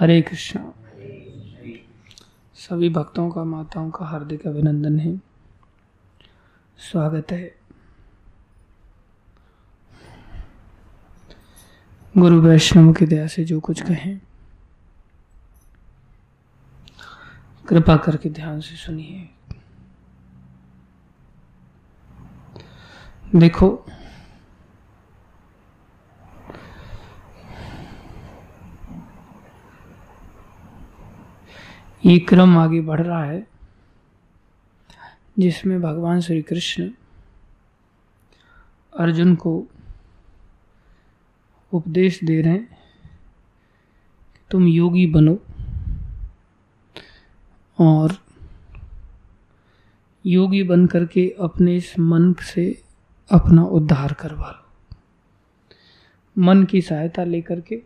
हरे कृष्णा। सभी भक्तों का, माताओं का हार्दिक अभिनंदन है। स्वागत है। गुरु वैष्णव की दया से जो कुछ कहें, कृपा करके ध्यान से सुनिए। देखो ये क्रम आगे बढ़ रहा है, जिसमें भगवान श्री कृष्ण अर्जुन को उपदेश दे रहे हैं कि तुम योगी बनो और योगी बन करके अपने इस मन से अपना उद्धार करवा लो। मन की सहायता लेकर के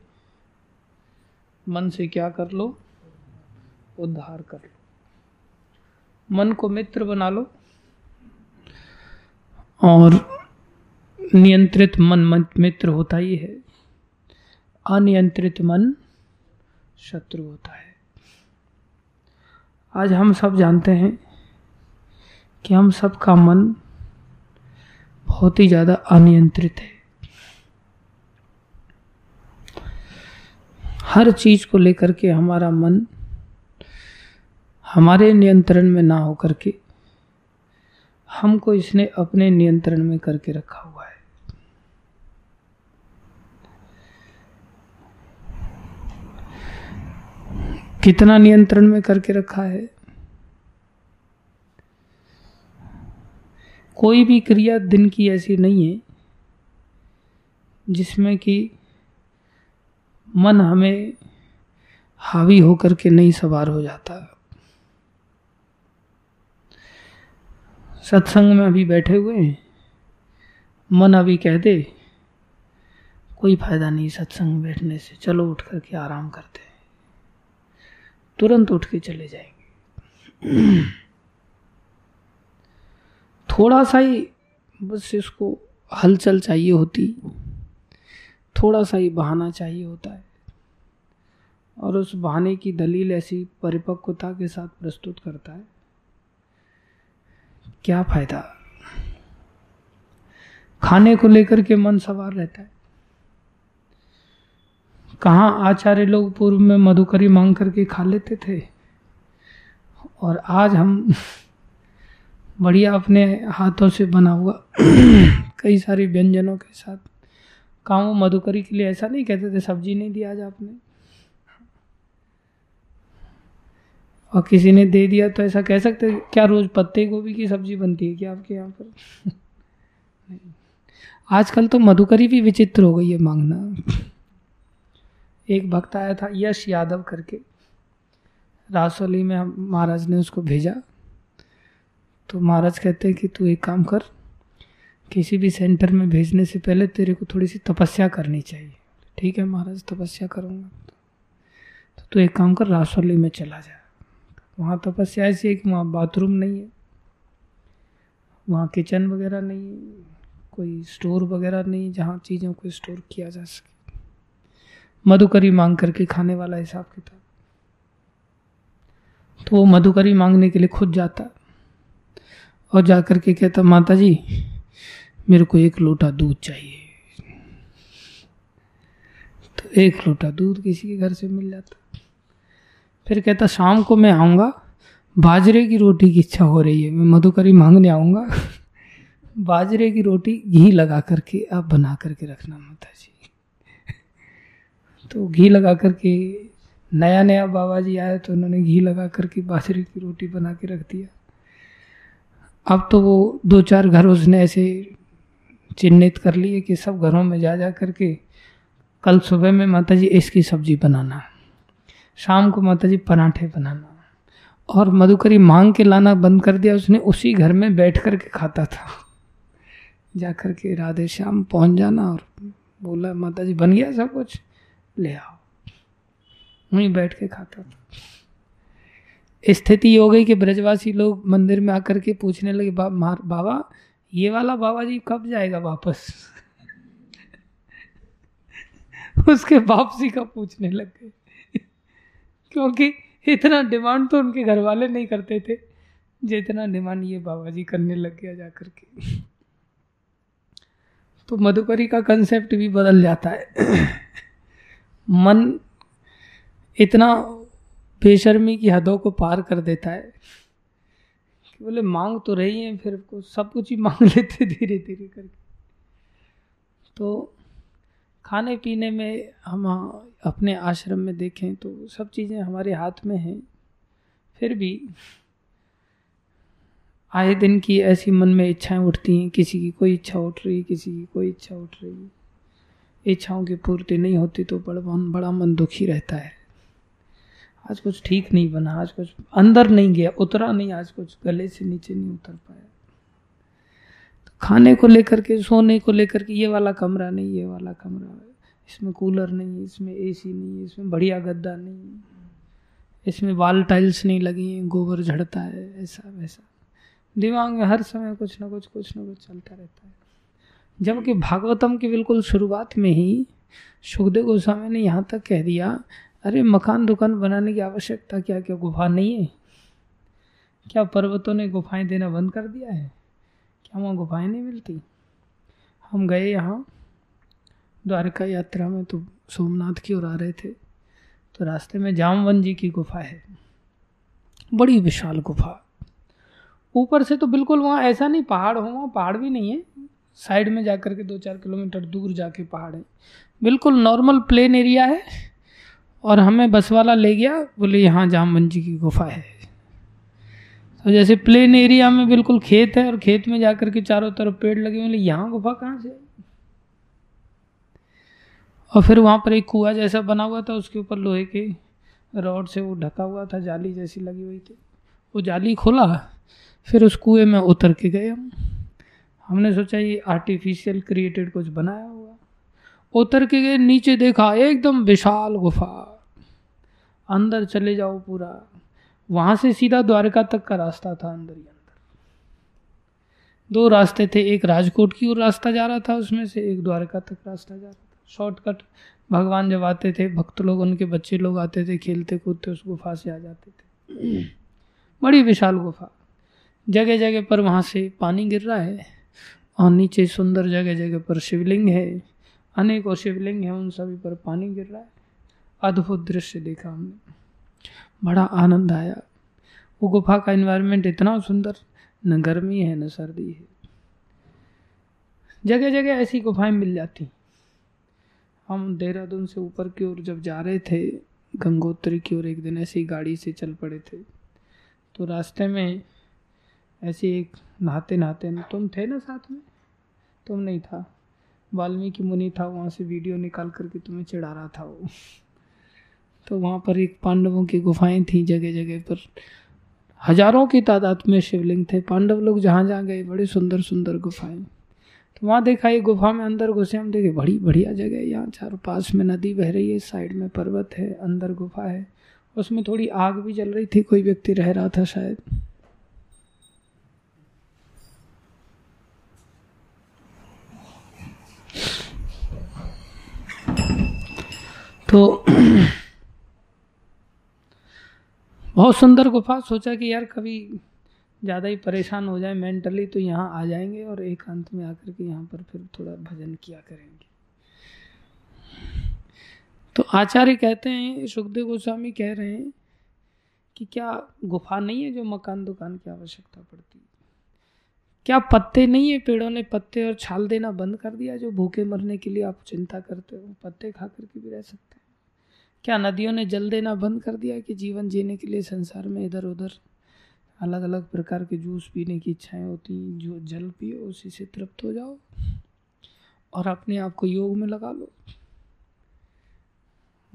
मन से क्या कर लो? उद्धार कर लो। मन को मित्र बना लो और नियंत्रित मन मित्र होता ही है। अनियंत्रित मन शत्रु होता है। आज हम सब जानते हैं कि हम सबका मन बहुत ही ज़्यादा अनियंत्रित है। हर चीज़ को लेकर के हमारा मन हमारे नियंत्रण में ना हो करके हमको इसने अपने नियंत्रण में करके रखा हुआ है। कितना नियंत्रण में करके रखा है? कोई भी क्रिया दिन की ऐसी नहीं है जिसमें कि मन हमें हावी होकर के नहीं सवार हो जाता। सत्संग में अभी बैठे हुए हैं। मन अभी कह दे, कोई फ़ायदा नहीं सत्संग में बैठने से। चलो उठ करके आराम करते हैं। तुरंत उठ के चले जाएँगे। थोड़ा सा ही बस इसको हलचल चाहिए होती, थोड़ा सा ही बहाना चाहिए होता है। और उस बहाने की दलील ऐसी परिपक्वता के साथ प्रस्तुत करता है। क्या फ़ायदा? खाने को लेकर के मन सवार रहता है। कहा आचार्य लोग पूर्व में मधुकरी मांग करके खा लेते थे? और आज हम बढ़िया अपने हाथों से बना हुआ कई सारे व्यंजनों के साथ। कहा वो मधुकरी के लिए ऐसा नहीं कहते थे, सब्ज़ी नहीं दी आज आपने। और किसी ने दे दिया तो ऐसा कह सकते क्या रोज पत्ते गोभी की सब्ज़ी बनती है क्या आपके यहाँ पर? आजकल तो मधुकरी भी विचित्र हो गई है मांगना। एक भक्त आया था यश यादव करके। रासोली में महाराज ने उसको भेजा। तो महाराज कहते हैं कि तू एक काम कर, किसी भी सेंटर में भेजने से पहले तेरे को थोड़ी सी तपस्या करनी चाहिए। ठीक है महाराज, तपस्या करूँगा। तो तू एक काम कर, रासोली में चला जा। वहाँ तपस्या ऐसी है कि वहाँ बाथरूम नहीं है, वहाँ किचन वगैरह नहीं है, कोई स्टोर वगैरह नहीं जहाँ चीज़ों को स्टोर किया जा सके। मधुकरी मांग करके खाने वाला हिसाब किताब। तो वो मधुकरी मांगने के लिए खुद जाता और जा कर के कहता माता जी मेरे को एक लोटा दूध चाहिए। तो एक लोटा दूध किसी के घर से मिल जाता। फिर कहता, शाम को मैं आऊँगा, बाजरे की रोटी की इच्छा हो रही है, मैं मधुकरी मांगने आऊँगा। बाजरे की रोटी घी लगा करके आप बना करके रखना माता जी तो घी लगा करके, नया नया बाबा जी आए तो उन्होंने घी लगा करके बाजरे की रोटी बना के रख दिया। अब तो वो दो चार घर उसने ऐसे चिन्हित कर लिए कि सब घरों में जा जा करके कल सुबह में माता जी इसकी सब्ज़ी बनाना। शाम को माता जी पराठे बनाना। और मधुकरी मांग के लाना बंद कर दिया उसने उसी घर में बैठ कर के खाता था। जा कर के राधे श्याम पहुँच जाना और बोला माता जी बन गया सब कुछ? ले आओ। वहीं बैठ के खाता था। स्थिति हो गई कि ब्रजवासी लोग मंदिर में आकर के पूछने लगे बा, बाबा ये वाला बाबा जी कब जाएगा वापस? उसके वापसी का पूछने लग गए। क्योंकि इतना डिमांड तो उनके घर वाले नहीं करते थे, जितना डिमांड ये बाबा जी करने लग गया जा करके तो मधुकरी का कंसेप्ट भी बदल जाता है। मन इतना बेशर्मी की हदों को पार कर देता है कि बोले, मांग तो रही है, फिर सब कुछ ही मांग लेते धीरे धीरे करके। तो खाने पीने में हम अपने आश्रम में देखें तो सब चीज़ें हमारे हाथ में हैं। फिर भी आए दिन की ऐसी मन में इच्छाएँ उठती हैं, किसी की कोई इच्छा उठ रही है किसी की कोई इच्छा उठ रही। है इच्छाओं की पूर्ति नहीं होती तो बड़ा बड़ा मन दुखी रहता है। आज कुछ ठीक नहीं बना, आज कुछ अंदर नहीं गया, उतरा नहीं, आज कुछ गले से नीचे नहीं उतर पाया। खाने को लेकर के, सोने को लेकर के, ये वाला कमरा नहीं, ये वाला कमरा। इसमें कूलर नहीं है इसमें एसी नहीं है इसमें बढ़िया गद्दा नहीं। है इसमें वाल टाइल्स नहीं लगी हैं, गोबर झड़ता है, ऐसा वैसा। दिमाग में हर समय कुछ ना कुछ कुछ ना कुछ चलता रहता है। जबकि भागवतम की बिल्कुल शुरुआत में ही सुखदेव गोस्वामी ने यहाँ तक कह दिया, अरे, मकान दुकान बनाने की आवश्यकता क्या क्या गुफा नहीं है? क्या पर्वतों ने गुफाएँ देना बंद कर दिया है? क्या वहाँ गुफाएँ नहीं मिलती। हम गए यहाँ, द्वारका यात्रा में तो सोमनाथ की ओर आ रहे थे। तो रास्ते में जामवन जी की गुफा है। बड़ी विशाल गुफा। ऊपर से तो बिल्कुल वहाँ ऐसा नहीं, पहाड़ हो, वहाँ पहाड़ भी नहीं है। साइड में जा कर के दो चार किलोमीटर दूर जाके पहाड़ है। बिल्कुल नॉर्मल प्लेन एरिया है। और हमें बस वाला ले गया, बोले यहाँ जामवन जी की गुफा है। तो जैसे प्लेन एरिया में बिल्कुल खेत है और खेत में जाकर के चारों तरफ़ पेड़ लगे हुए यहाँ गुफा कहाँ से और फिर वहाँ पर एक कुआ जैसा बना हुआ था, उसके ऊपर लोहे के रॉड से वो ढका हुआ था, जाली जैसी लगी हुई थी। वो जाली खोला, फिर उस कुएँ में उतर के गए हम। हमने सोचा ये आर्टिफिशियल क्रिएटेड कुछ बनाया हुआ। उतर के गए, नीचे देखा, एकदम विशाल गुफा। अंदर चले जाओ पूरा। वहाँ से सीधा द्वारका तक का रास्ता था अंदर ही अंदर। दो रास्ते थे, एक राजकोट की ओर रास्ता जा रहा था, उसमें से एक द्वारका तक रास्ता जा रहा था। शॉर्टकट भगवान जब आते थे, भक्त लोग, उनके बच्चे लोग आते थे, खेलते कूदते, उस गुफा से आ जाते थे। बड़ी विशाल गुफा। जगह जगह पर वहाँ से पानी गिर रहा है, और नीचे सुंदर जगह जगह पर शिवलिंग है। अनेकों शिवलिंग है, उन सभी पर पानी गिर रहा है। अद्भुत दृश्य देखा हमने। बड़ा आनंद आया। वो गुफा का इन्वायरमेंट इतना सुंदर, न गर्मी है, न सर्दी है। जगह जगह ऐसी गुफाएँ मिल जाती। हम देहरादून से ऊपर की ओर जब जा रहे थे, गंगोत्री की ओर एक दिन ऐसी गाड़ी से चल पड़े थे। तो रास्ते में ऐसे एक नहाते नहाते, तुम थे ना साथ में? तुम नहीं था। वाल्मीकि मुनि था, वहाँ से वीडियो निकाल करके तुम्हें चिढ़ा रहा था वो। तो वहाँ पर एक पांडवों की गुफाएँ थी जगह जगह पर। हज़ारों की तादाद में शिवलिंग थे। पांडव लोग जहाँ जहाँ गए, बड़े सुंदर सुंदर गुफाएँ। तो वहाँ देखा, ये गुफा में अंदर घुसे, हम देखे, बड़ी बढ़िया जगह है यहाँ। चारों पास में नदी बह रही है, साइड में पर्वत है, अंदर गुफा है। उसमें थोड़ी आग भी जल रही थी, कोई व्यक्ति रह रहा था शायद। तो बहुत सुंदर गुफा, सोचा कि यार कभी ज़्यादा ही परेशान हो जाए मेंटली तो यहाँ आ जाएँगे और एक अंत में आकर के यहाँ पर फिर थोड़ा भजन किया करेंगे। तो आचार्य कहते हैं, सुखदेव गोस्वामी कह रहे हैं कि क्या गुफा नहीं है जो मकान दुकान की आवश्यकता पड़ती? क्या पत्ते नहीं है पेड़ों ने पत्ते और छाल देना बंद कर दिया जो भूखे मरने के लिए आप चिंता करते हो? पत्ते खा करके भी रह सकते क्या नदियों ने जल देना बंद कर दिया कि जीवन जीने के लिए संसार में इधर उधर अलग अलग प्रकार के जूस पीने की इच्छाएँ होती हैं? जो जल पियो, उसी से तृप्त हो जाओ। और अपने आप को योग में लगा लो।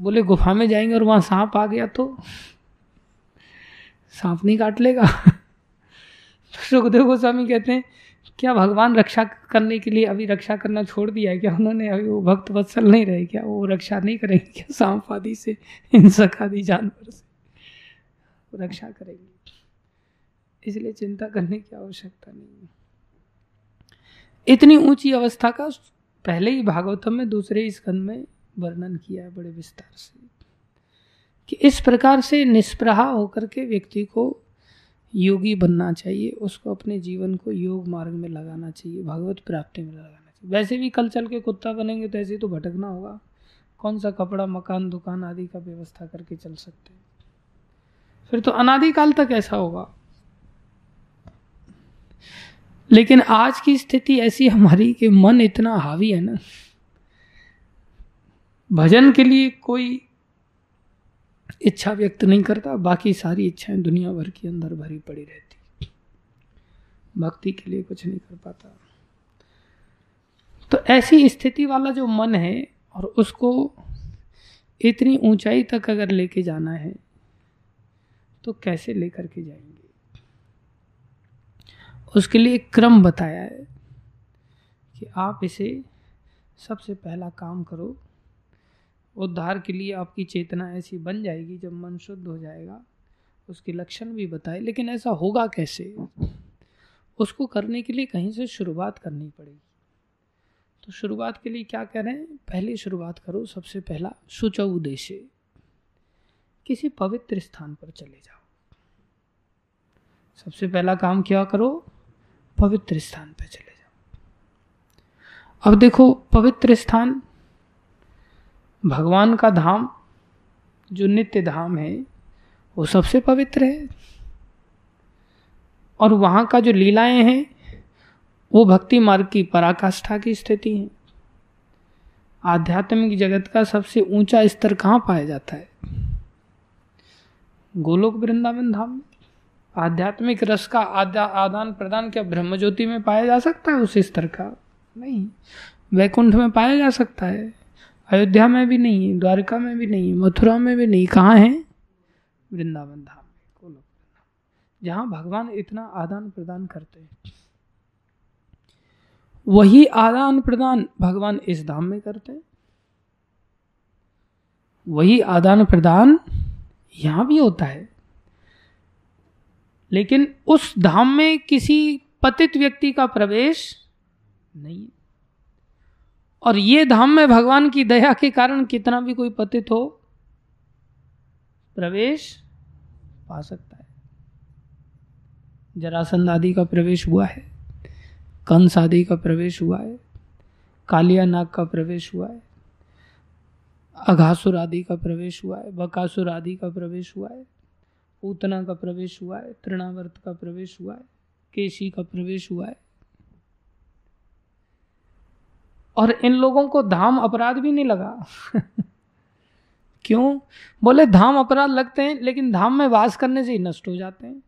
बोले, गुफा में जाएँगे और वहाँ सांप आ गया तो? सांप नहीं काट लेगा? सुखदेव गोस्वामी कहते हैं क्या भगवान रक्षा करने के लिए अभी रक्षा करना छोड़ दिया है? क्या उन्होंने अभी वो भक्त वत्सल नहीं रहे? क्या वो रक्षा नहीं करेंगे? क्या सांप आदि से, हिंसक आदि जानवर से रक्षा करेंगे? इसलिए चिंता करने की आवश्यकता नहीं है। इतनी ऊँची अवस्था का पहले ही भागवतम में, दूसरे स्कंद में वर्णन किया है बड़े विस्तार से कि इस प्रकार से निष्प्रहा होकर के व्यक्ति को योगी बनना चाहिए, उसको अपने जीवन को योग मार्ग में लगाना चाहिए, भगवत प्राप्ति में लगाना चाहिए। वैसे भी कल चल के कुत्ता बनेंगे तो ऐसे तो भटकना होगा। कौन सा कपड़ा, मकान, दुकान आदि का व्यवस्था करके चल सकते हैं। फिर तो अनादिकाल तक ऐसा होगा। लेकिन आज की स्थिति ऐसी हमारी कि मन इतना हावी है ना। भजन के लिए कोई इच्छा व्यक्त नहीं करता, बाकी सारी इच्छाएँ दुनिया भर के अंदर भरी पड़ी रहती। भक्ति के लिए कुछ नहीं कर पाता। तो ऐसी स्थिति वाला जो मन है और उसको इतनी ऊंचाई तक अगर लेके जाना है तो कैसे लेकर के जाएँगे? उसके लिए क्रम बताया है कि आप इसे सबसे पहला काम करो उद्धार के लिए आपकी चेतना ऐसी बन जाएगी, जब मन शुद्ध हो जाएगा। उसके लक्षण भी बताए, लेकिन ऐसा होगा कैसे? उसको करने के लिए कहीं से शुरुआत करनी पड़ेगी। तो शुरुआत के लिए क्या हैं पहले शुरुआत करो, सबसे पहला शुच उद्देश्य किसी पवित्र स्थान पर चले जाओ। सबसे पहला काम क्या करो? पवित्र स्थान पर चले जाओ। अब देखो, पवित्र स्थान भगवान का धाम, जो नित्य धाम है, वो सबसे पवित्र है। और वहाँ का जो लीलाएँ हैं, वो भक्ति मार्ग की पराकाष्ठा की स्थिति है। आध्यात्मिक जगत का सबसे ऊँचा स्तर कहाँ पाया जाता है? गोलोक वृंदावन धाम आध्यात्मिक रस का आदान प्रदान क्या ब्रह्म ज्योति में पाया जा सकता है उस स्तर का? नहीं। वैकुंठ में पाया जा सकता है। अयोध्या में भी नहीं है, द्वारका में भी नहीं है, मथुरा में भी नहीं, कहाँ है? वृंदावन धाम जहाँ भगवान इतना आदान प्रदान करते हैं। वही आदान प्रदान भगवान इस धाम में करते हैं। वही आदान प्रदान यहाँ भी होता है। लेकिन उस धाम में किसी पतित व्यक्ति का प्रवेश नहीं और ये धाम में भगवान की दया के कारण कितना भी कोई पतित हो, प्रवेश पा सकता है। जरासंध आदि का प्रवेश हुआ है, कंस आदि का प्रवेश हुआ है, कालिया नाग का प्रवेश हुआ है, अघासुर आदि का प्रवेश हुआ है, बकासुर आदि का प्रवेश हुआ है, पूतना का प्रवेश हुआ है, तृणावर्त का प्रवेश हुआ है, केशी का प्रवेश हुआ है। और इन लोगों को धाम अपराध भी नहीं लगा। क्यों? बोले, धाम अपराध लगते हैं, लेकिन धाम में वास करने से ही नष्ट हो जाते हैं।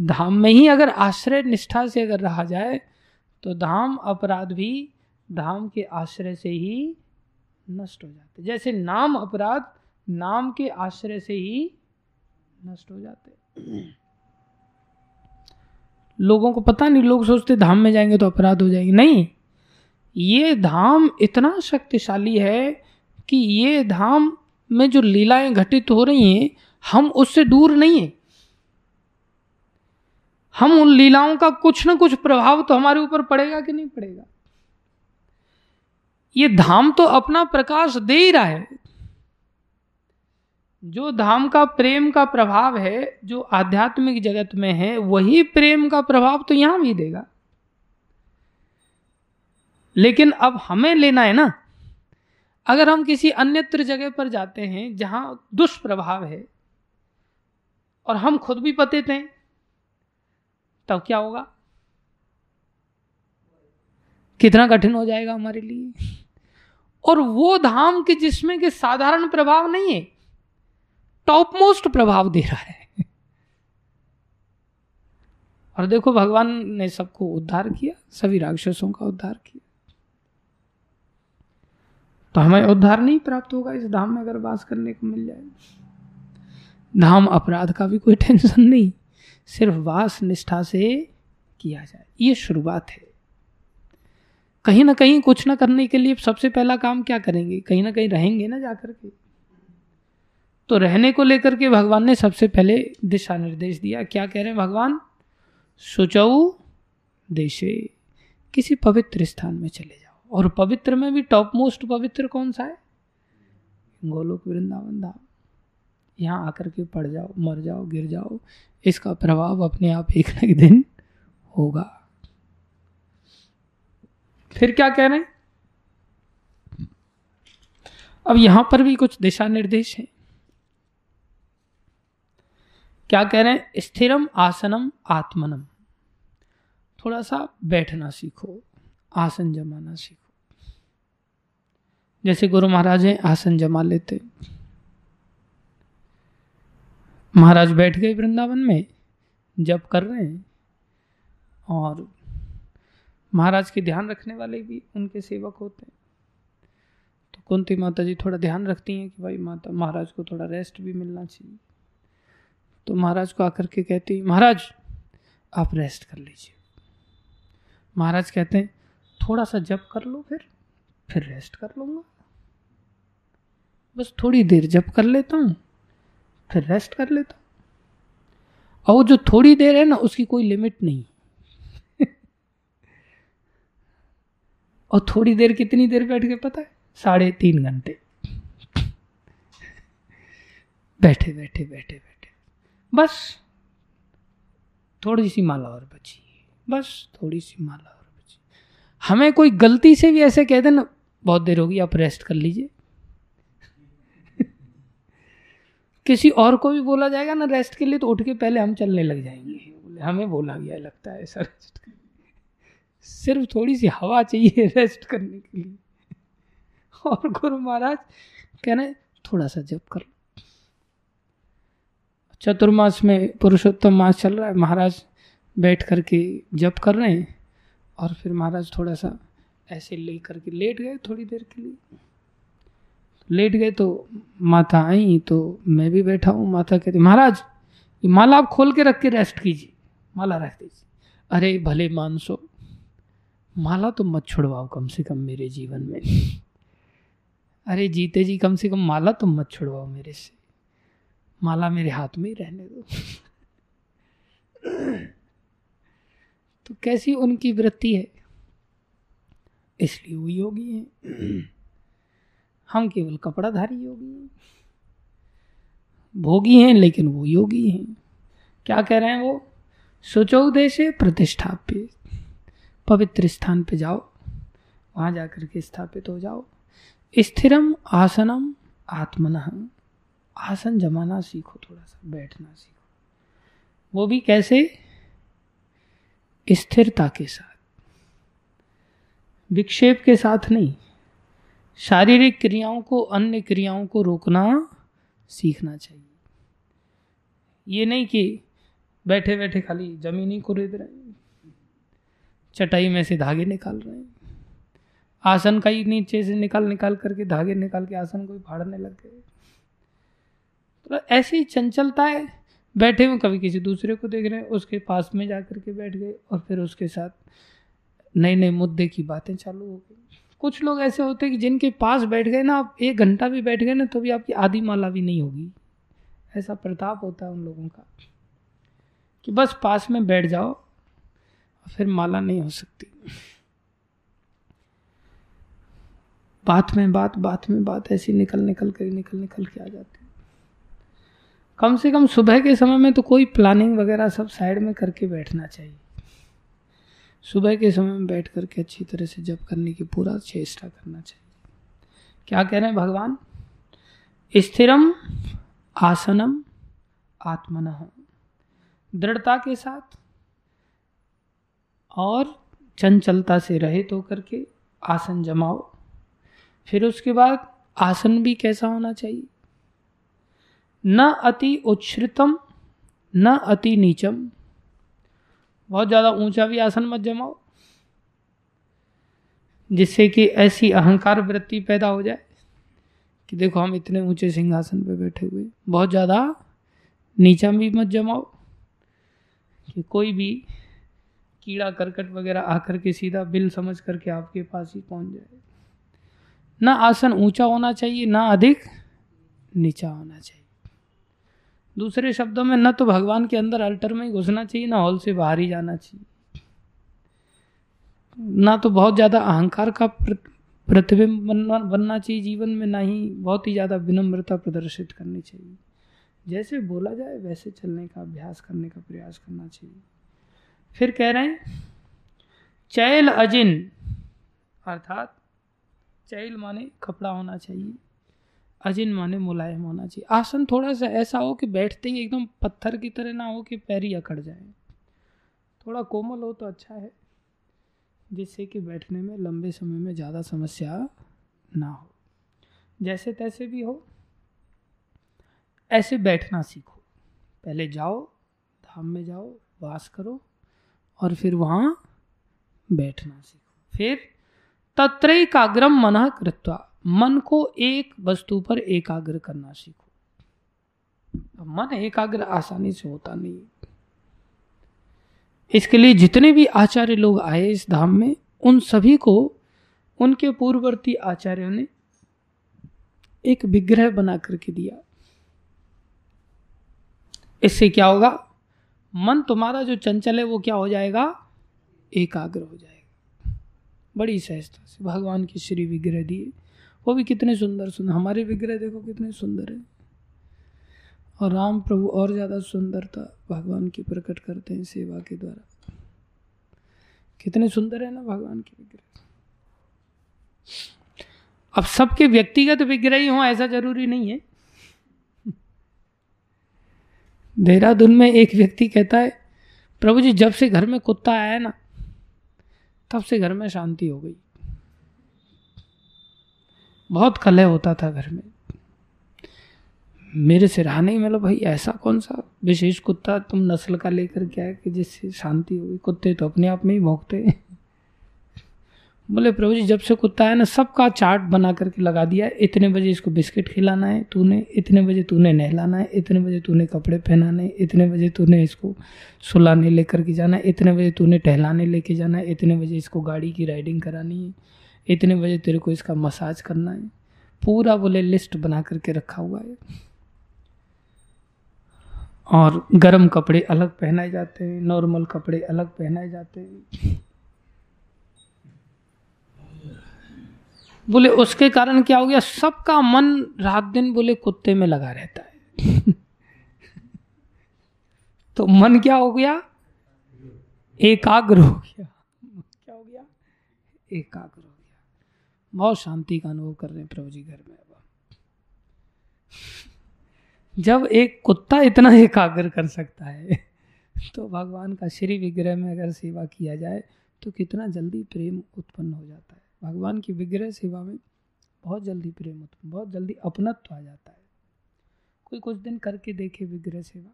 धाम में ही अगर आश्रय निष्ठा से अगर रहा जाए तो धाम अपराध भी धाम के आश्रय से ही नष्ट हो जाते जैसे नाम अपराध, नाम के आश्रय से ही नष्ट हो जाते लोगों को पता नहीं, लोग सोचते धाम में जाएँगे तो अपराध हो जाएँगे। नहीं, ये धाम इतना शक्तिशाली है कि ये धाम में जो लीलाएँ घटित हो रही हैं, हम उससे दूर नहीं है। हम उन लीलाओं का कुछ ना कुछ प्रभाव तो हमारे ऊपर पड़ेगा कि नहीं पड़ेगा? ये धाम तो अपना प्रकाश दे ही रहा है। जो धाम का प्रेम का प्रभाव है, जो आध्यात्मिक जगत में है, वही प्रेम का प्रभाव तो यहाँ भी देगा। लेकिन अब हमें लेना है ना। अगर हम किसी अन्यत्र जगह पर जाते हैं, जहाँ दुष्प्रभाव है, और हम खुद भी पतित हैं, तब क्या होगा? कितना कठिन हो जाएगा हमारे लिए। और वो धाम के जिसमें के साधारण प्रभाव नहीं है टॉप मोस्ट प्रभाव दे रहा है। और देखो, भगवान ने सबको उद्धार किया, सभी राक्षसों का उद्धार किया। तो हमें उद्धार नहीं प्राप्त होगा, इस धाम में अगर वास करने को मिल जाए। धाम अपराध का भी कोई टेंशन नहीं, सिर्फ़ वास निष्ठा से किया जाए। ये शुरुआत है। कहीं ना कहीं कुछ ना करने के लिए सबसे पहला काम क्या करेंगे? कहीं ना कहीं रहेंगे ना जाकर के। तो रहने को लेकर के भगवान ने सबसे पहले दिशा निर्देश दिया। क्या कह रहे हैं भगवान? सोचऊ देशे, किसी पवित्र स्थान में चले जाओ। और पवित्र में भी टॉप मोस्ट पवित्र कौन सा है? गोलोक वृंदावन धाम। यहाँ आकर के पड़ जाओ, मर जाओ, गिर जाओ। इसका प्रभाव अपने आप एक न एक दिन होगा। फिर क्या कह रहे हैं? अब यहाँ पर भी कुछ दिशा निर्देश हैं। क्या कह रहे हैं? स्थिरम आसनम आत्मनम। थोड़ा सा बैठना सीखो, आसन जमाना सीखो। जैसे गुरु महाराज हैं, आसन जमा लेते। महाराज बैठ गए वृंदावन में जब कर रहे हैं। और महाराज के ध्यान रखने वाले भी उनके सेवक होते हैं। तो कुंती माता जी थोड़ा ध्यान रखती हैं कि भाई माता, महाराज को थोड़ा रेस्ट भी मिलना चाहिए। तो महाराज को आकर के कहती, महाराज, आप रेस्ट कर लीजिए। महाराज कहते हैं, थोड़ा सा जप कर लो फिर फिर रेस्ट कर लूँगा। बस थोड़ी देर जप कर लेता हूँ, फिर रेस्ट कर लेता हूँ। और जो थोड़ी देर है ना, उसकी कोई लिमिट नहीं। और थोड़ी देर कितनी देर बैठ के पता है? साढ़े तीन घंटे। बैठे बैठे बैठे बैठे। बस। थोड़ी सी माला और बची। बस, थोड़ी सी माला और बची। हमें कोई गलती से भी ऐसे कह दे ना बहुत देर होगी, आप रेस्ट कर लीजिए। किसी और को भी बोला जाएगा ना रेस्ट के लिए तो उठ के पहले हम चलने लग जाएँगे। हमें बोला गया लगता है ऐसा रेस्ट सिर्फ़ थोड़ी सी हवा चाहिए रेस्ट करने के लिए। और गुरु महाराज, कह रहे थोड़ा सा जप कर चतुर्मास में पुरुषोत्तम मास चल रहा है। महाराज बैठ करके जप कर रहे हैं और फिर महाराज थोड़ा सा ऐसे ले करके लेट गए थोड़ी देर के लिए। लेट गए तो माता आई तो मैं भी बैठा हूँ। माता कहती, महाराज, ये माला आप खोल के रख के रेस्ट कीजिए। माला रख दीजिए। अरे, भले मानसो माला तो मत छुड़वाओ कम से कम मेरे जीवन में। अरे, जीते जी, कम से कम माला तो मत छुड़वाओ मेरे से। माला मेरे हाथ में ही रहने दो। तो कैसी उनकी वृत्ति है? इसलिए वो योगी है। हम केवल कपड़ाधारी योगी हैं। भोगी हैं, लेकिन वो योगी हैं। क्या कह रहे हैं वो? सुचौदे प्रतिष्ठाप्य। पवित्र स्थान पे जाओ। वहाँ जाकर के स्थापित हो जाओ। स्थिरम आसनम आत्मन। आसन जमाना सीखो, थोड़ा सा बैठना सीखो। वो भी कैसे? स्थिरता के साथ। विक्षेप के साथ नहीं। शारीरिक क्रियाओं को, अन्य क्रियाओं को रोकना सीखना चाहिए। ये नहीं कि बैठे बैठे खाली ज़मीन ही को रेद रहे चटाई में से धागे निकाल रहे हैं। आसन का ही नीचे से निकाल निकाल करके, धागे निकाल के आसन को फाड़ने लग गए। ऐसी चंचलता है बैठे हुए कभी किसी दूसरे को देख रहे हैं, उसके पास में जा करके बैठ गए और फिर उसके साथ नए नए मुद्दे की बातें चालू हो गई। कुछ लोग ऐसे होते हैं कि जिनके पास बैठ गए ना, आप एक घंटा भी बैठ गए ना तो भी आपकी आधी माला भी नहीं होगी। ऐसा प्रताप होता है उन लोगों का कि बस पास में बैठ जाओ, फिर माला नहीं हो सकती। बात में बात बात में बात, ऐसी निकल निकल कर निकल निकल के आ जाती कम से कम सुबह के समय में तो कोई प्लानिंग वगैरह सब साइड में करके बैठना चाहिए। सुबह के समय में बैठ करके अच्छी तरह से जप करने की पूरा चेष्टा करना चाहिए। क्या कह रहे हैं भगवान? स्थिरम आसनम आत्मन। दृढ़ता के साथ और चंचलता से रहित होकर के आसन जमाओ। फिर उसके बाद आसन भी कैसा होना चाहिए? न अति उच्छ्रितम न अति नीचम। बहुत ज़्यादा ऊँचा भी आसन मत जमाओ, जिससे कि ऐसी अहंकार वृत्ति पैदा हो जाए कि देखो हम इतने ऊँचे सिंहासन पर बैठे हुए बहुत ज़्यादा नीचा भी मत जमाओ, कि कोई भी कीड़ा करकट वगैरह आकर के सीधा बिल समझ करके आपके पास ही पहुँच जाए। ना आसन ऊँचा होना चाहिए, ना अधिक नीचा होना चाहिए। दूसरे शब्दों में, न तो भगवान के अंदर अल्टर में ही घुसना चाहिए, ना हॉल से बाहर ही जाना चाहिए। ना तो बहुत ज़्यादा अहंकार का प्रतिबिंब बनना बनना चाहिए जीवन में, ना ही बहुत ही ज़्यादा विनम्रता प्रदर्शित करनी चाहिए। जैसे बोला जाए, वैसे चलने का, अभ्यास करने का प्रयास करना चाहिए। फिर कह रहे हैं, चैल अजिन, अर्थात चैल माने कपड़ा होना चाहिए। अजिन माने मुलायम होना चाहिए। आसन थोड़ा सा ऐसा हो कि बैठते ही एकदम पत्थर की तरह ना हो कि पैर ही अकड़ जाए। थोड़ा कोमल हो तो अच्छा है, जिससे कि बैठने में लंबे समय में ज़्यादा समस्या ना हो। जैसे तैसे भी हो, ऐसे बैठना सीखो। पहले जाओ, धाम में जाओ, वास करो और फिर वहाँ बैठना सीखो। फिर तत्रैकाग्रम मना कृत्वा। मन को एक वस्तु पर एकाग्र करना सीखो। मन एकाग्र आसानी से होता नहीं। इसके लिए जितने भी आचार्य लोग आए इस धाम में, उन सभी को उनके पूर्ववर्ती आचार्यों ने एक विग्रह बना करके दिया। इससे क्या होगा? मन तुम्हारा जो चंचल है, वो क्या हो जाएगा? एकाग्र हो जाएगा। बड़ी सहजता से भगवान की श्री विग्रह दिए। वो भी कितने सुंदर सुंदर, हमारे विग्रह देखो कितने सुंदर है। और राम प्रभु और ज़्यादा सुंदरता भगवान की प्रकट करते हैं सेवा के द्वारा। कितने सुंदर है ना भगवान के विग्रह। अब सबके व्यक्तिगत विग्रह ही हो ऐसा ज़रूरी नहीं है। देहरादून में एक व्यक्ति कहता है, प्रभु जी, जब से घर में कुत्ता आया ना, तब से घर में शांति हो गई। बहुत कलह होता था घर में। मेरे से रहा नहीं मतलब भाई ऐसा कौन सा विशेष कुत्ता तुम नस्ल का लेकर क्या है कि जिससे शांति होगी कुत्ते तो अपने आप में ही भोंकते। बोले, प्रभु जी, जब से कुत्ता है ना, सबका चार्ट बना करके लगा दिया है। इतने बजे इसको बिस्किट खिलाना है तूने, इतने बजे तूने नहलाना है, इतने बजे तूने कपड़े पहनाने, इतने बजे तूने इसको सुलाने लेकर के जाना है, इतने बजे तूने टहलाने लेके जाना है, इतने बजे इसको गाड़ी की राइडिंग करानी है। इतने बजे तेरे को इसका मसाज करना है। पूरा बोले लिस्ट बना करके रखा हुआ है। और गर्म कपड़े अलग पहनाए जाते हैं नॉर्मल कपड़े अलग पहनाए जाते हैं। बोले, उसके कारण क्या हो गया? सबका मन रात दिन बोले कुत्ते में लगा रहता है। तो मन क्या हो गया? एकाग्र हो गया। क्या हो गया? एकाग्र बहुत शांति का अनुभव कर रहे हैं प्रभु जी घर में जब एक कुत्ता इतना एकाग्र कर सकता है तो भगवान का श्री विग्रह में अगर सेवा किया जाए तो कितना जल्दी प्रेम उत्पन्न हो जाता है। भगवान की विग्रह सेवा में बहुत जल्दी प्रेम उत्पन्न, बहुत जल्दी अपनत्व आ जाता है। कोई कुछ दिन करके देखे विग्रह सेवा,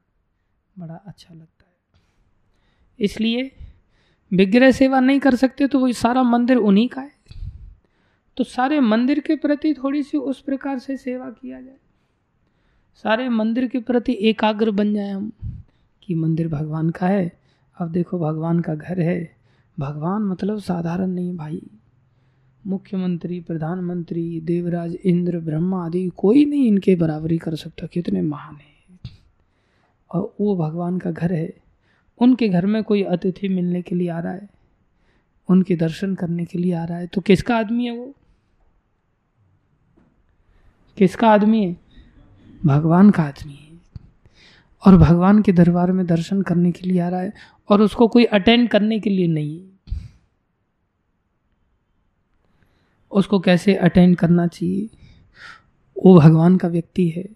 बड़ा अच्छा लगता है। इसलिए विग्रह सेवा नहीं कर सकते तो वो सारा मंदिर उन्हीं का है। तो सारे मंदिर के प्रति थोड़ी सी उस प्रकार से सेवा किया जाए। सारे मंदिर के प्रति एकाग्र बन जाए हम कि मंदिर भगवान का है। अब देखो भगवान का घर है। भगवान मतलब साधारण नहीं भाई। मुख्यमंत्री, प्रधानमंत्री, देवराज, इंद्र, ब्रह्मा आदि कोई नहीं इनके बराबरी कर सकता कितने महान है। और वो भगवान का घर है। उनके घर में कोई अतिथि मिलने के लिए आ रहा है। उनके दर्शन करने के लिए आ रहा है। तो किसका आदमी है वो? किसका आदमी है? भगवान का आदमी है। और भगवान के दरबार में दर्शन करने के लिए आ रहा है और उसको कोई अटेंड करने के लिए नहीं है। उसको कैसे अटेंड करना चाहिए? वो भगवान का व्यक्ति है।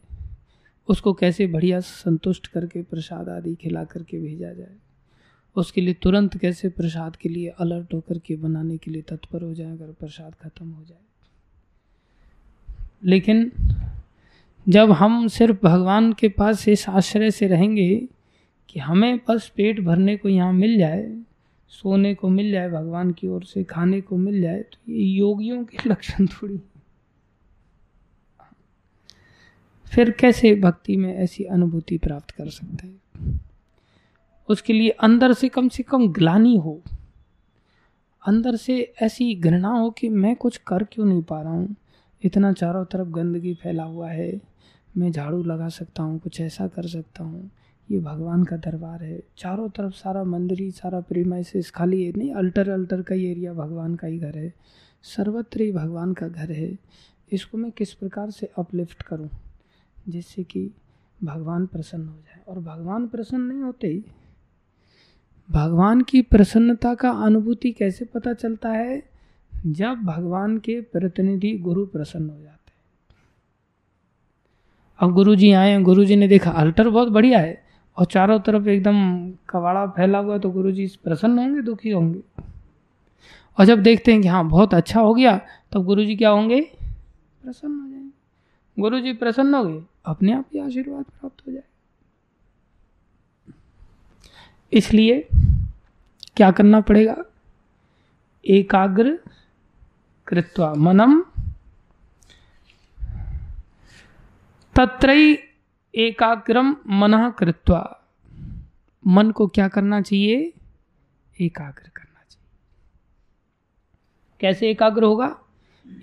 उसको कैसे बढ़िया संतुष्ट करके प्रसाद आदि खिला करके भेजा जाए? उसके लिए तुरंत कैसे प्रसाद के लिए अलर्ट होकर के बनाने के लिए तत्पर हो जाए अगर प्रसाद खत्म हो जाए? लेकिन जब हम सिर्फ़ भगवान के पास इस आश्रय से रहेंगे कि हमें बस पेट भरने को यहाँ मिल जाए, सोने को मिल जाए, भगवान की ओर से खाने को मिल जाए तो ये योगियों के लक्षण थोड़ी फिर कैसे भक्ति में ऐसी अनुभूति प्राप्त कर सकते हैं? उसके लिए अंदर से कम से कम ग्लानी हो। अंदर से ऐसी घृणा हो कि मैं कुछ कर क्यों नहीं पा रहा हूँ? इतना चारों तरफ़ गंदगी फैला हुआ है। मैं झाड़ू लगा सकता हूँ, कुछ ऐसा कर सकता हूँ। ये भगवान का दरबार है। चारों तरफ़ सारा मंदिर ही, सारा प्रीमाइसिस खाली है। नहीं अल्टर अल्टर का ही एरिया भगवान का ही घर है। सर्वत्र ही भगवान का घर है। इसको मैं किस प्रकार से अपलिफ्ट करूँ? जिससे कि भगवान प्रसन्न हो जाए। और भगवान प्रसन्न नहीं होते ही, भगवान की प्रसन्नता का अनुभूति कैसे पता चलता है? जब भगवान के प्रतिनिधि गुरु प्रसन्न हो जाते हैं। अब गुरु जी आए गुरु जी ने देखा अल्टर बहुत बढ़िया है और चारों तरफ़ एकदम कवाड़ा फैला हुआ तो गुरु जी प्रसन्न होंगे, दुखी होंगे। और जब देखते हैं कि हाँ बहुत अच्छा हो गया, तब गुरु जी क्या होंगे? प्रसन्न हो जाएँगे। गुरु जी प्रसन्न हो गए, अपने आप ही आशीर्वाद प्राप्त हो जाए। इसलिए क्या करना पड़ेगा? एकाग्र कृत्वा मनम तत्रई एकाग्रम मन कृत्वा। मन को क्या करना चाहिए? एकाग्र करना चाहिए। कैसे एकाग्र होगा?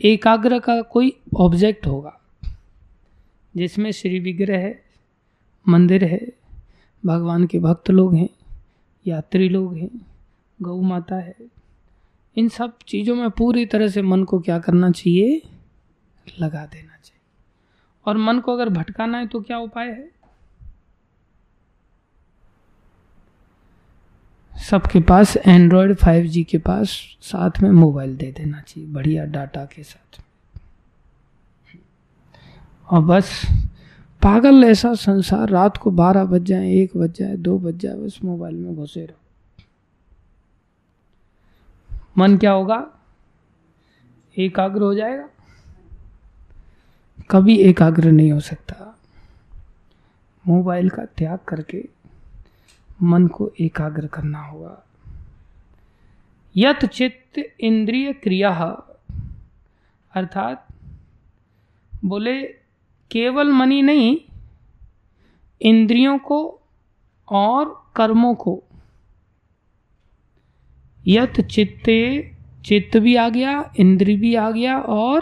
एकाग्र का कोई ऑब्जेक्ट होगा। जिसमें श्री विग्रह है, मंदिर है, भगवान के भक्त लोग हैं, यात्री लोग हैं, गौ माता है इन सब चीज़ों में पूरी तरह से मन को क्या करना चाहिए? लगा देना चाहिए। और मन को अगर भटकाना है तो क्या उपाय है? सबके पास एंड्रॉयड 5G के पास साथ में मोबाइल दे देना चाहिए, बढ़िया डाटा के साथ। और बस, पागल ऐसा संसार, रात को बारह बज जाए, एक बज जाए, दो बज जाए, बस मोबाइल में घुसे रहो। मन क्या होगा? एकाग्र हो जाएगा। कभी एकाग्र नहीं हो सकता। मोबाइल का त्याग करके मन को एकाग्र करना होगा। यत चित्त इंद्रिय क्रिया, अर्थात बोले, केवल मनी नहीं, इंद्रियों को और कर्मों को यत चित्ते, चित्त भी आ गया इंद्री भी आ गया और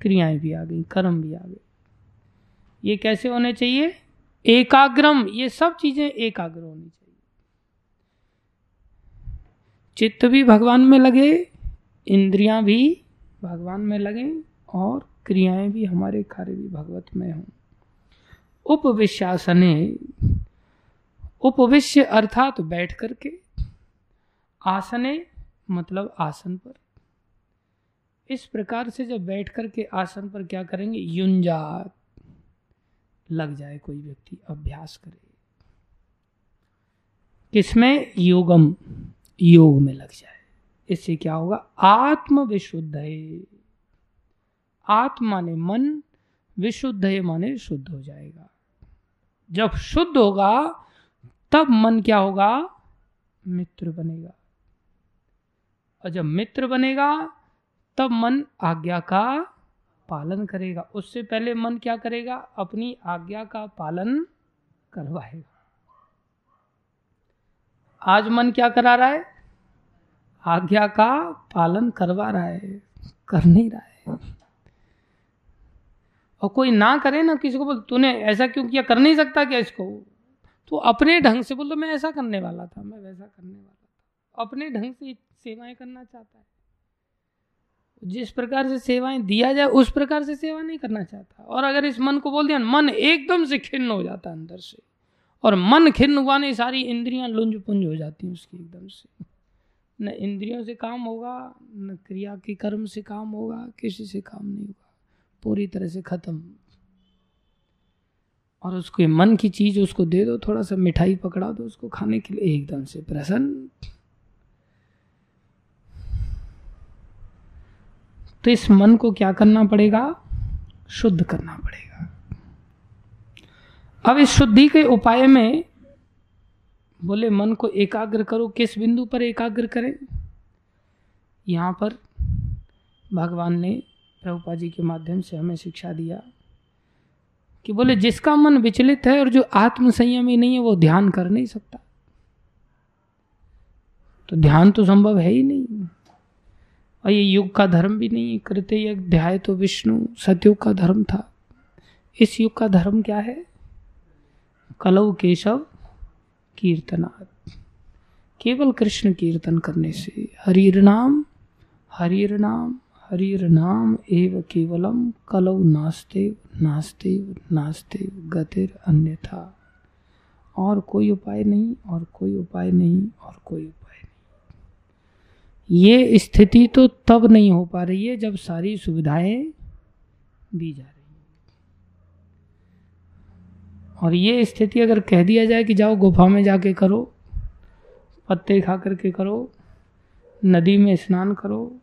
क्रियाएँ भी आ गई, कर्म भी आ गए। ये कैसे होने चाहिए? एकाग्रम, ये सब चीज़ें एकाग्र होनी चाहिए। चित्त भी भगवान में लगे, इंद्रियाँ भी भगवान में लगे और क्रियाएँ भी हमारे कार्य भी भगवत में हों। उपविश्यासने, उपविश्य अर्थात तो बैठ करके आसने मतलब आसन पर। इस प्रकार से जब बैठ करके आसन पर क्या करेंगे? युंजात। लग जाए कोई व्यक्ति, अभ्यास करे। किसमें? योगम। योग में लग जाए। इससे क्या होगा? आत्म विशुद्ध आत्मा ने मन विशुद्ध है, माने शुद्ध हो जाएगा। जब शुद्ध होगा, तब मन क्या होगा? मित्र बनेगा। और जब मित्र बनेगा, तब मन आज्ञा का पालन करेगा। उससे पहले मन क्या करेगा? अपनी आज्ञा का पालन करवाएगा। आज मन क्या करा रहा है? आज्ञा का पालन करवा रहा है, कर नहीं रहा है। और कोई ना करे ना किसी को बोल, तूने ऐसा क्यों किया? कर नहीं सकता क्या इसको? तो अपने ढंग से बोल तो मैं ऐसा करने वाला था, मैं वैसा करने वाला था। अपने ढंग से सेवाएँ करना चाहता है। जिस प्रकार से सेवाएँ दिया जाए, उस प्रकार से सेवा नहीं करना चाहता। और अगर इस मन को बोल दिया, मन एकदम से खिन्न हो जाता है अंदर से, और मन खिन्न हुआ नहीं, सारी इंद्रियाँ लुंज पुंज हो जाती हैं उसकी एकदम से। न इंद्रियों से काम होगा, न क्रिया के कर्म से काम होगा, किसी से काम नहीं होगा, पूरी तरह से खत्म। और उसके मन की चीज़, उसको दे दो, थोड़ा सा मिठाई पकड़ा दो, उसको खाने के लिए एकदम से प्रसन्न। तो इस मन को क्या करना पड़ेगा? शुद्ध करना पड़ेगा। अब इस शुद्धि के उपाय में बोले, मन को एकाग्र करो। किस बिंदु पर एकाग्र करें? यहाँ पर भगवान ने प्रभुपा जी के माध्यम से हमें शिक्षा दिया कि बोले, जिसका मन विचलित है और जो आत्मसंयमी नहीं है, वो ध्यान कर नहीं सकता। तो ध्यान तो संभव है ही नहीं। और ये युग का धर्म भी नहीं कृत्य अध्याय तो विष्णु, सतयुग का धर्म था। इस युग का धर्म क्या है? कलव, केशव कीर्तनाथ केवल कृष्ण कीर्तन करने से हरिर नाम हरिर नाम हरिर नाम एव केवलम कलव नास्ते नास्ते नास्ते गतिर अन्यथा। और कोई उपाय नहीं, और कोई उपाय नहीं, और कोई उपाय ये स्थिति तो तब नहीं हो पा रही है जब सारी सुविधाएँ दी जा रही और ये स्थिति अगर कह दिया जाए कि जाओ गुफा में जाके करो, पत्ते खा करके करो, नदी में स्नान करो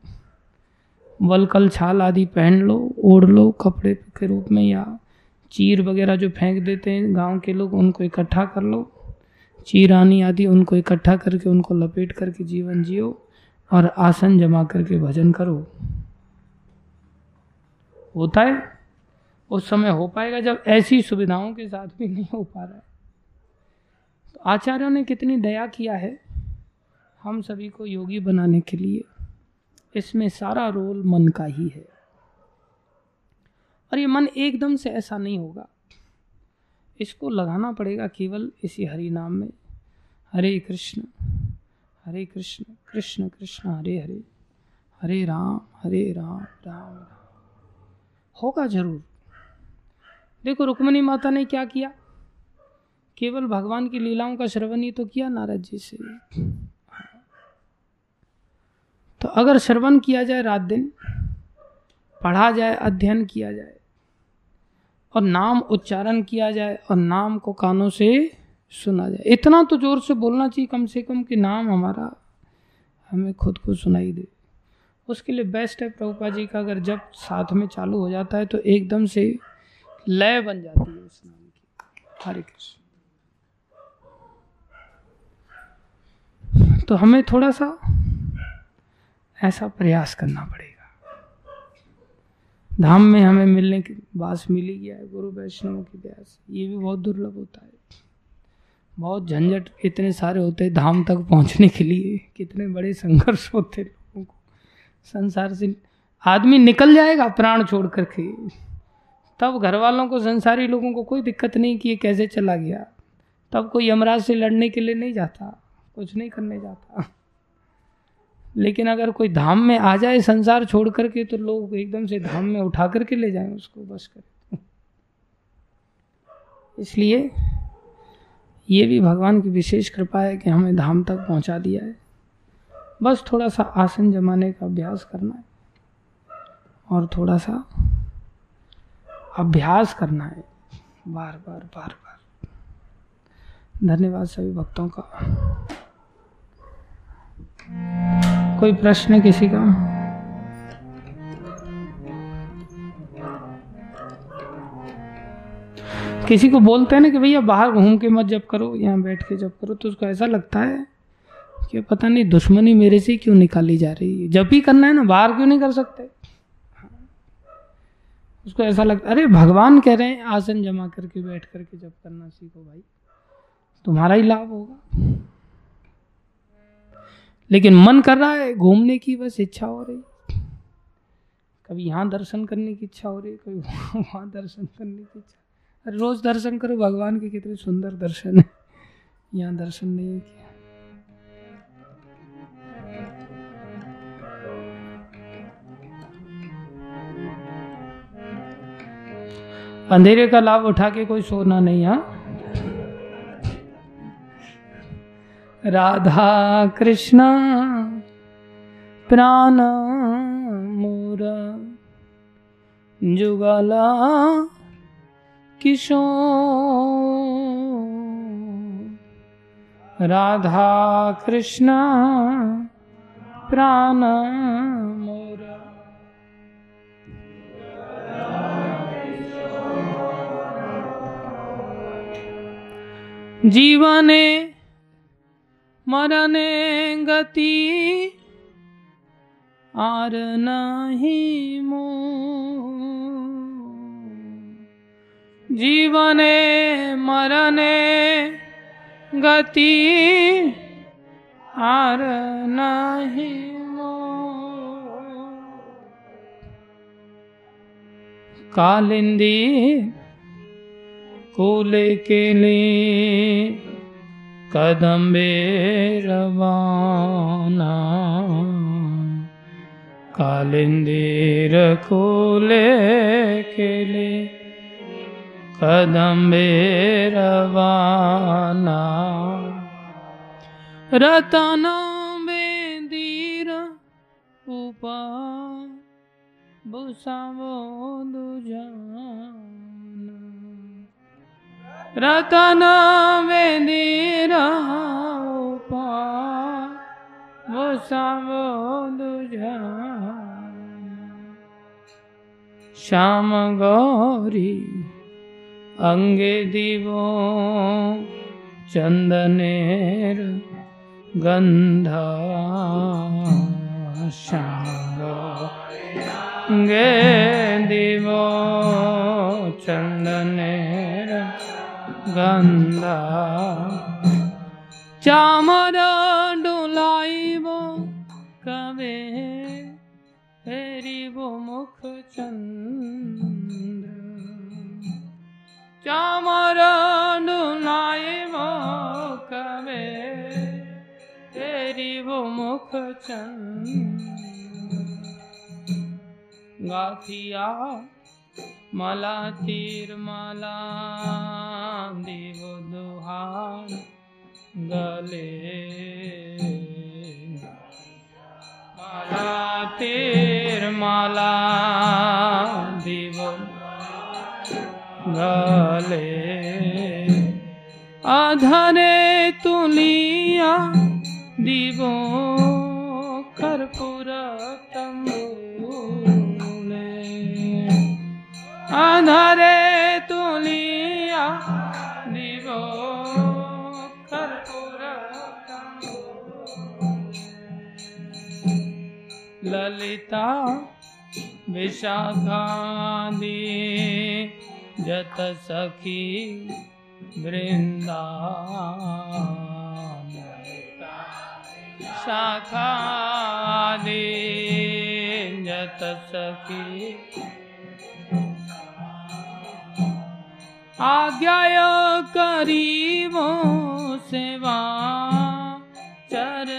वलकल छाल आदि पहन लो, ओढ़ लो कपड़े के रूप में या चीर वगैरह जो फेंक देते हैं गाँव के लोग, उनको इकट्ठा कर लो। चीरानी आदि उनको इकट्ठा करके, उनको लपेट करके जीवन जियो। और आसन जमा करके भजन करो। होता है? उस समय हो पाएगा जब ऐसी सुविधाओं के साथ भी नहीं हो पा रहा है। तो आचार्यों ने कितनी दया किया है हम सभी को योगी बनाने के लिए। इसमें सारा रोल मन का ही है। और ये मन एकदम से ऐसा नहीं होगा। इसको लगाना पड़ेगा केवल इसी हरि नाम में। हरे कृष्ण। हरे कृष्ण कृष्ण कृष्ण, हरे हरे। हरे राम हरे राम राम राम। होगा ज़रूर। देखो रुक्मणी माता ने क्या किया? केवल भगवान की लीलाओं का श्रवण ही तो किया नारद जी से। तो अगर श्रवण किया जाए रात दिन, पढ़ा जाए, अध्ययन किया जाए, और नाम उच्चारण किया जाए, और नाम को कानों से सुना जाए। इतना तो ज़ोर से बोलना चाहिए कम से कम कि नाम हमारा हमें खुद को सुनाई दे। उसके लिए बेस्ट है प्रभुपा जी का, अगर जब साथ में चालू हो जाता है तो एकदम से लय बन जाती है उस नाम की। हरे कृष्ण। तो हमें थोड़ा सा ऐसा प्रयास करना पड़ेगा। धाम में हमें मिलने की बास मिली गया है गुरु वैष्णव की दया से ये भी बहुत दुर्लभ होता है। बहुत झंझट इतने सारे होते धाम तक पहुँचने के लिए, कितने बड़े संघर्ष होते लोगों को। संसार से आदमी निकल जाएगा प्राण छोड़ करके। तब घर वालों को, संसारी लोगों को कोई दिक्कत नहीं कि ये कैसे चला गया। तब कोई यमराज से लड़ने के लिए नहीं जाता, कुछ नहीं करने जाता। लेकिन अगर कोई धाम में आ जाए संसार छोड़ करके तो लोग एकदम से धाम में उठा करके ले जाएँ उसको, बस कर। इसलिए ये भी भगवान की विशेष कृपा है कि हमें धाम तक पहुँचा दिया है। बस थोड़ा सा आसन जमाने का अभ्यास करना है और थोड़ा सा अभ्यास करना है। बार बार बार बार। धन्यवाद सभी भक्तों का। कोई प्रश्न किसी का? किसी को बोलते हैं ना कि भैया बाहर घूम के मत जब करो, यहाँ बैठ के जब करो तो उसको ऐसा लगता है कि पता नहीं दुश्मनी मेरे से क्यों निकाली जा रही है। जब भी करना है ना, बाहर क्यों नहीं कर सकते? उसको ऐसा लगता अरे भगवान कह रहे हैं, आसन जमा करके बैठ करके जब करना सीखो भाई, तुम्हारा ही लाभ होगा। लेकिन मन कर रहा है, घूमने की बस इच्छा हो रही। कभी यहाँ दर्शन करने की इच्छा हो रही है कभी वहाँ दर्शन करने की इच्छा। रोज दर्शन करो, भगवान के कितने सुंदर दर्शन है। यहाँ दर्शन नहीं किया। अंधेरे का लाभ उठा के कोई सोना नहीं हाँ। राधा कृष्ण, प्राण, मोरा, जुगला किशो राधा कृष्ण प्राण मोर। जीवने मरने गति आर नहीं मो जीवने, मरने, गति आर नहीं कालिंदी को लेके ले कदम्बे रवाना कालिंदीर खोले खेले कदम्बे रवाना रतन बेदीर उपा बुसावो दुजाना रतन बेदीर उपा बुसावो दुजाना श्याम गौरी অঙ্গে দিব চন্দনের গন্ধ সঙ্গে দিব চন্দনের গন্ধ চামরা चामर डोलाइबो कवे तेरी वो मुख गाथिया माला तीर माला देव दुहान गले माला तीर ले তুলিয়া দিব दिवो कर्पूरम् আধারে তুলিয়া দিব कर्पूर ललिता विशाखादि जत सखी वृंदा शाखादि जत सखी। आज्ञाय करीबो सेवा चरनार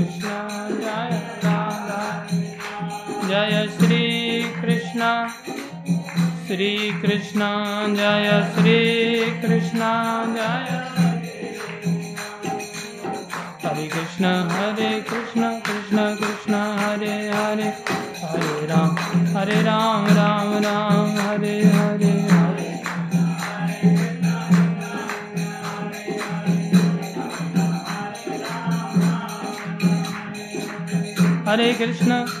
जय श्री कृष्ण। श्री कृष्ण, जय श्री कृष्ण, जय हरे कृष्ण हरे कृष्ण कृष्ण कृष्ण, हरे हरे। हरे राम हरे राम राम राम, हरे हरे हरे। कृष्ण।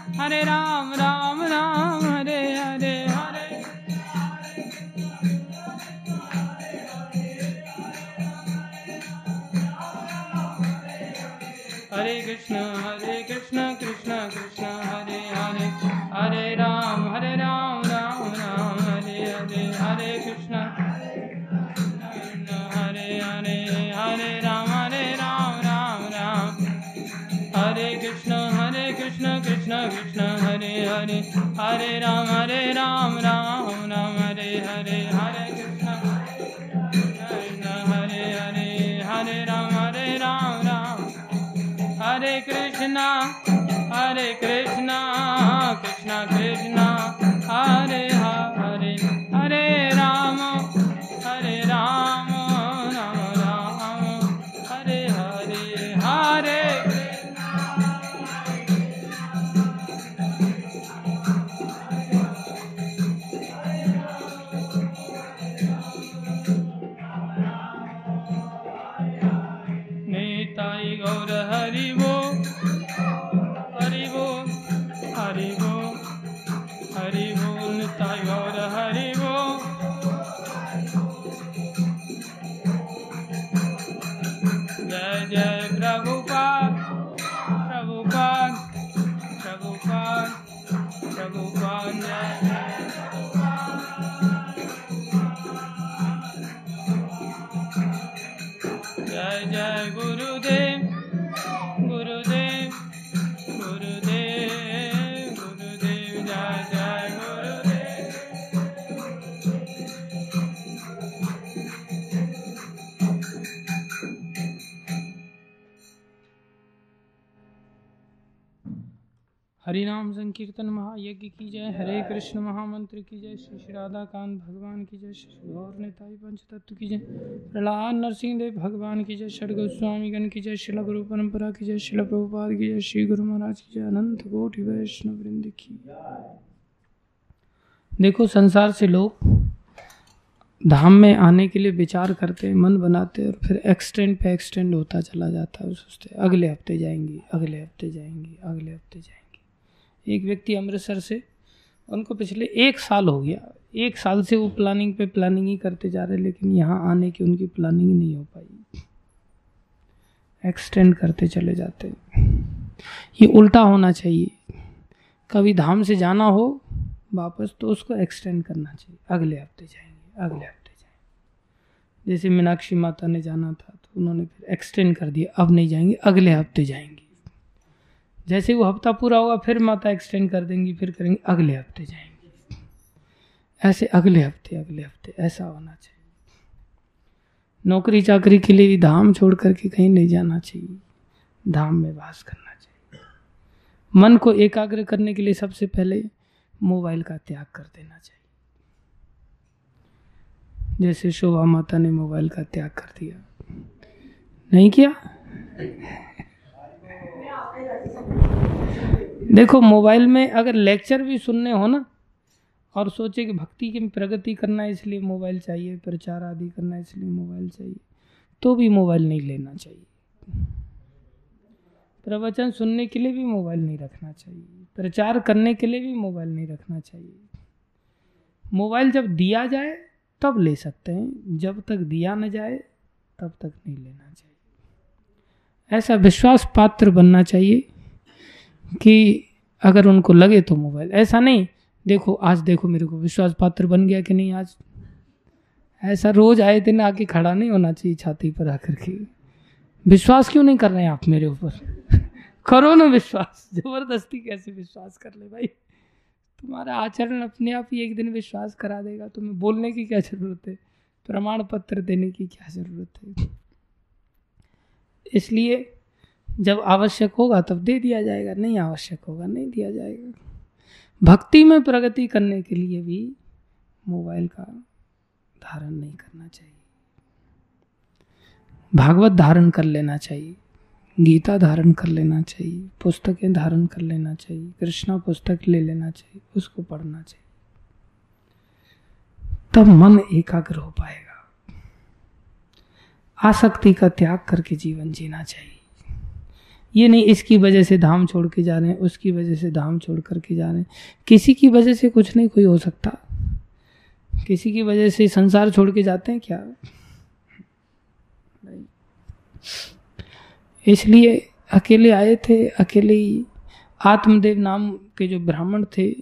हरि वो हरि नाम संकीर्तन महायज्ञ की जय, हरे कृष्ण महामंत्र की जय, श्री श्री राधा कांत भगवान की जय, श्री गौर नेताई पंच तत्व की जय, प्रहलाद नरसिंह देव भगवान की जय षड गोस्वामी गण की जय, शिल गुरु परंपरा की जय, शिल प्रभुपाद की जय, श्री गुरु महाराज की जय, अनंत कोटि वैष्णव वृंद की देखो, संसार से लोग धाम में आने के लिए विचार करते हैं, मन बनाते हैं और फिर एक्सटेंड पे एक्सटेंड होता चला जाता है सोचते अगले हफ़्ते जाएँगे, अगले हफ़्ते जाएँगे, अगले हफ़्ते जाएँगे। एक व्यक्ति अमृतसर से, उनको पिछले एक साल हो गया। एक साल से वो प्लानिंग पे प्लानिंग ही करते जा रहे, लेकिन यहाँ आने की उनकी प्लानिंग ही नहीं हो पाई। एक्सटेंड करते चले जाते ये उल्टा होना चाहिए। कभी धाम से जाना हो, वापस तो उसको एक्सटेंड करना चाहिए। अगले हफ़्ते जाएँगे, अगले हफ़्ते जाएँगे। जैसे मीनाक्षी माता ने जाना था तो उन्होंने फिर एक्सटेंड कर दिया। अब नहीं जाएँगे, अगले हफ़्ते जाएँगे। जैसे वो हफ़्ता पूरा होगा, फिर माता एक्सटेंड कर देंगी, फिर करेंगे, अगले हफ़्ते जाएँगे। ऐसे अगले हफ़्ते अगले हफ़्ते, ऐसा होना चाहिए। नौकरी चाकरी के लिए भी धाम छोड़ करके कहीं नहीं जाना चाहिए। धाम में वास करना चाहिए। मन को एकाग्र करने के लिए सबसे पहले मोबाइल का त्याग कर देना चाहिए। जैसे शोभा माता ने मोबाइल का त्याग कर दिया। नहीं किया? देखो, मोबाइल में अगर लेक्चर भी सुनने हो ना, और सोचे कि भक्ति की प्रगति करना है इसलिए मोबाइल चाहिए, प्रचार आदि करना है इसलिए मोबाइल चाहिए तो भी मोबाइल नहीं लेना चाहिए। प्रवचन सुनने के लिए भी मोबाइल नहीं रखना चाहिए। प्रचार करने के लिए भी मोबाइल नहीं रखना चाहिए। मोबाइल जब दिया जाए, तब ले सकते हैं। जब तक दिया न जाए, तब तक नहीं लेना चाहिए। ऐसा विश्वास पात्र बनना चाहिए। कि अगर उनको लगे तो मोबाइल। ऐसा नहीं। देखो, आज देखो मेरे को विश्वास पात्र बन गया कि नहीं आज। ऐसा रोज आए दिन आके खड़ा नहीं होना चाहिए छाती पर आकर के। विश्वास क्यों नहीं कर रहे हैं आप मेरे ऊपर? करो ना विश्वास। ज़बरदस्ती कैसे विश्वास कर ले भाई? तुम्हारा आचरण अपने आप ही एक दिन विश्वास करा देगा। तुम्हें बोलने की क्या ज़रूरत है? प्रमाण पत्र देने की क्या ज़रूरत है? इसलिए जब आवश्यक होगा तब दे दिया जाएगा, नहीं आवश्यक होगा, नहीं दिया जाएगा। भक्ति में प्रगति करने के लिए भी मोबाइल का धारण नहीं करना चाहिए। भागवत धारण कर लेना चाहिए, गीता धारण कर लेना चाहिए, पुस्तकें धारण कर लेना चाहिए, कृष्णा पुस्तक ले लेना चाहिए, उसको पढ़ना चाहिए। तब मन एकाग्र हो पाएगा। आसक्ति का त्याग करके जीवन जीना चाहिए। ये नहीं, इसकी वजह से धाम छोड़ के जा रहे हैं, उसकी वजह से धाम छोड़ करके जा रहे हैं। किसी की वजह से कुछ नहीं, कोई हो सकता। किसी की वजह से संसार छोड़ के जाते हैं क्या? इसलिए अकेले आए थे, अकेले ही आत्मदेव नाम के जो ब्राह्मण थे,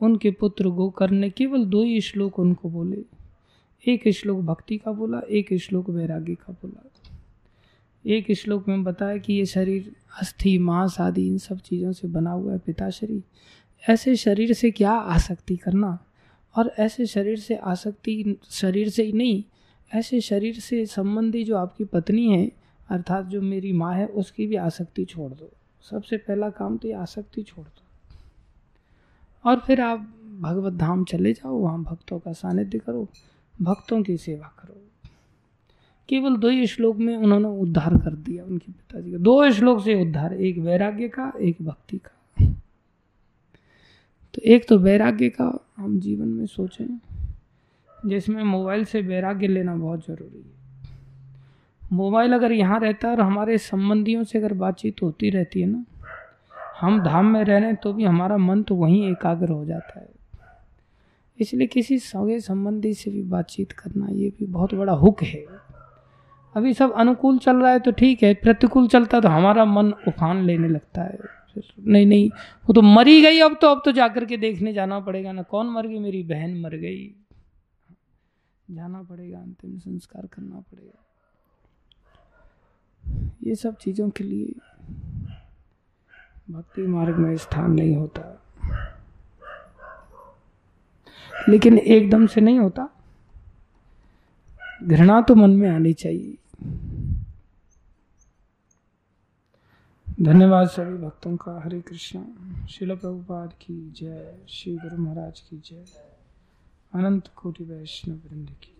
उनके पुत्र गोकर्ण ने केवल दो ही श्लोक उनको बोले। एक श्लोक भक्ति का बोला, एक श्लोक वैराग्य का बोला। एक श्लोक में बताया कि ये शरीर, अस्थि, मांस आदि इन सब चीज़ों से बना हुआ है पिता शरीर ऐसे शरीर से क्या आसक्ति करना? और ऐसे शरीर से आसक्ति शरीर से ही नहीं, ऐसे शरीर से संबंधी जो आपकी पत्नी है, अर्थात जो मेरी माँ है, उसकी भी आसक्ति छोड़ दो। सबसे पहला काम तो ये आसक्ति छोड़ दो। और फिर आप भगवत धाम चले जाओ, वहाँ भक्तों का सानिध्य करो, भक्तों की सेवा करो। केवल दो ही श्लोक में उन्होंने उद्धार कर दिया उनके पिताजी का। दो श्लोक से उद्धार, एक वैराग्य का, एक भक्ति का। तो एक तो वैराग्य का हम जीवन में सोचें, जिसमें मोबाइल से वैराग्य लेना बहुत ज़रूरी है। मोबाइल अगर यहाँ रहता है और हमारे संबंधियों से अगर बातचीत होती रहती है ना, हम धाम में रह रहे हैं तो भी हमारा मन तो वहीं एकाग्र हो जाता है। इसलिए किसी सगे संबंधी से भी बातचीत करना ये भी बहुत बड़ा हुक है। अभी सब अनुकूल चल रहा है तो ठीक है, प्रतिकूल चलता तो हमारा मन उफान लेने लगता है। फिर नहीं नहीं, वो तो मरी गई अब तो अब तो जाकर के देखने जाना पड़ेगा ना। कौन मर गई? मेरी बहन मर गई। जाना पड़ेगा, अंतिम संस्कार करना पड़ेगा। ये सब चीज़ों के लिए भक्ति मार्ग में स्थान नहीं होता। लेकिन एकदम से नहीं होता। घृणा तो मन में आनी चाहिए। धन्यवाद सभी भक्तों का। हरे कृष्ण। शिल प्रभुपाद की जय। श्री गुरु महाराज की जय। अनंत कोटि वैष्णव वृंद की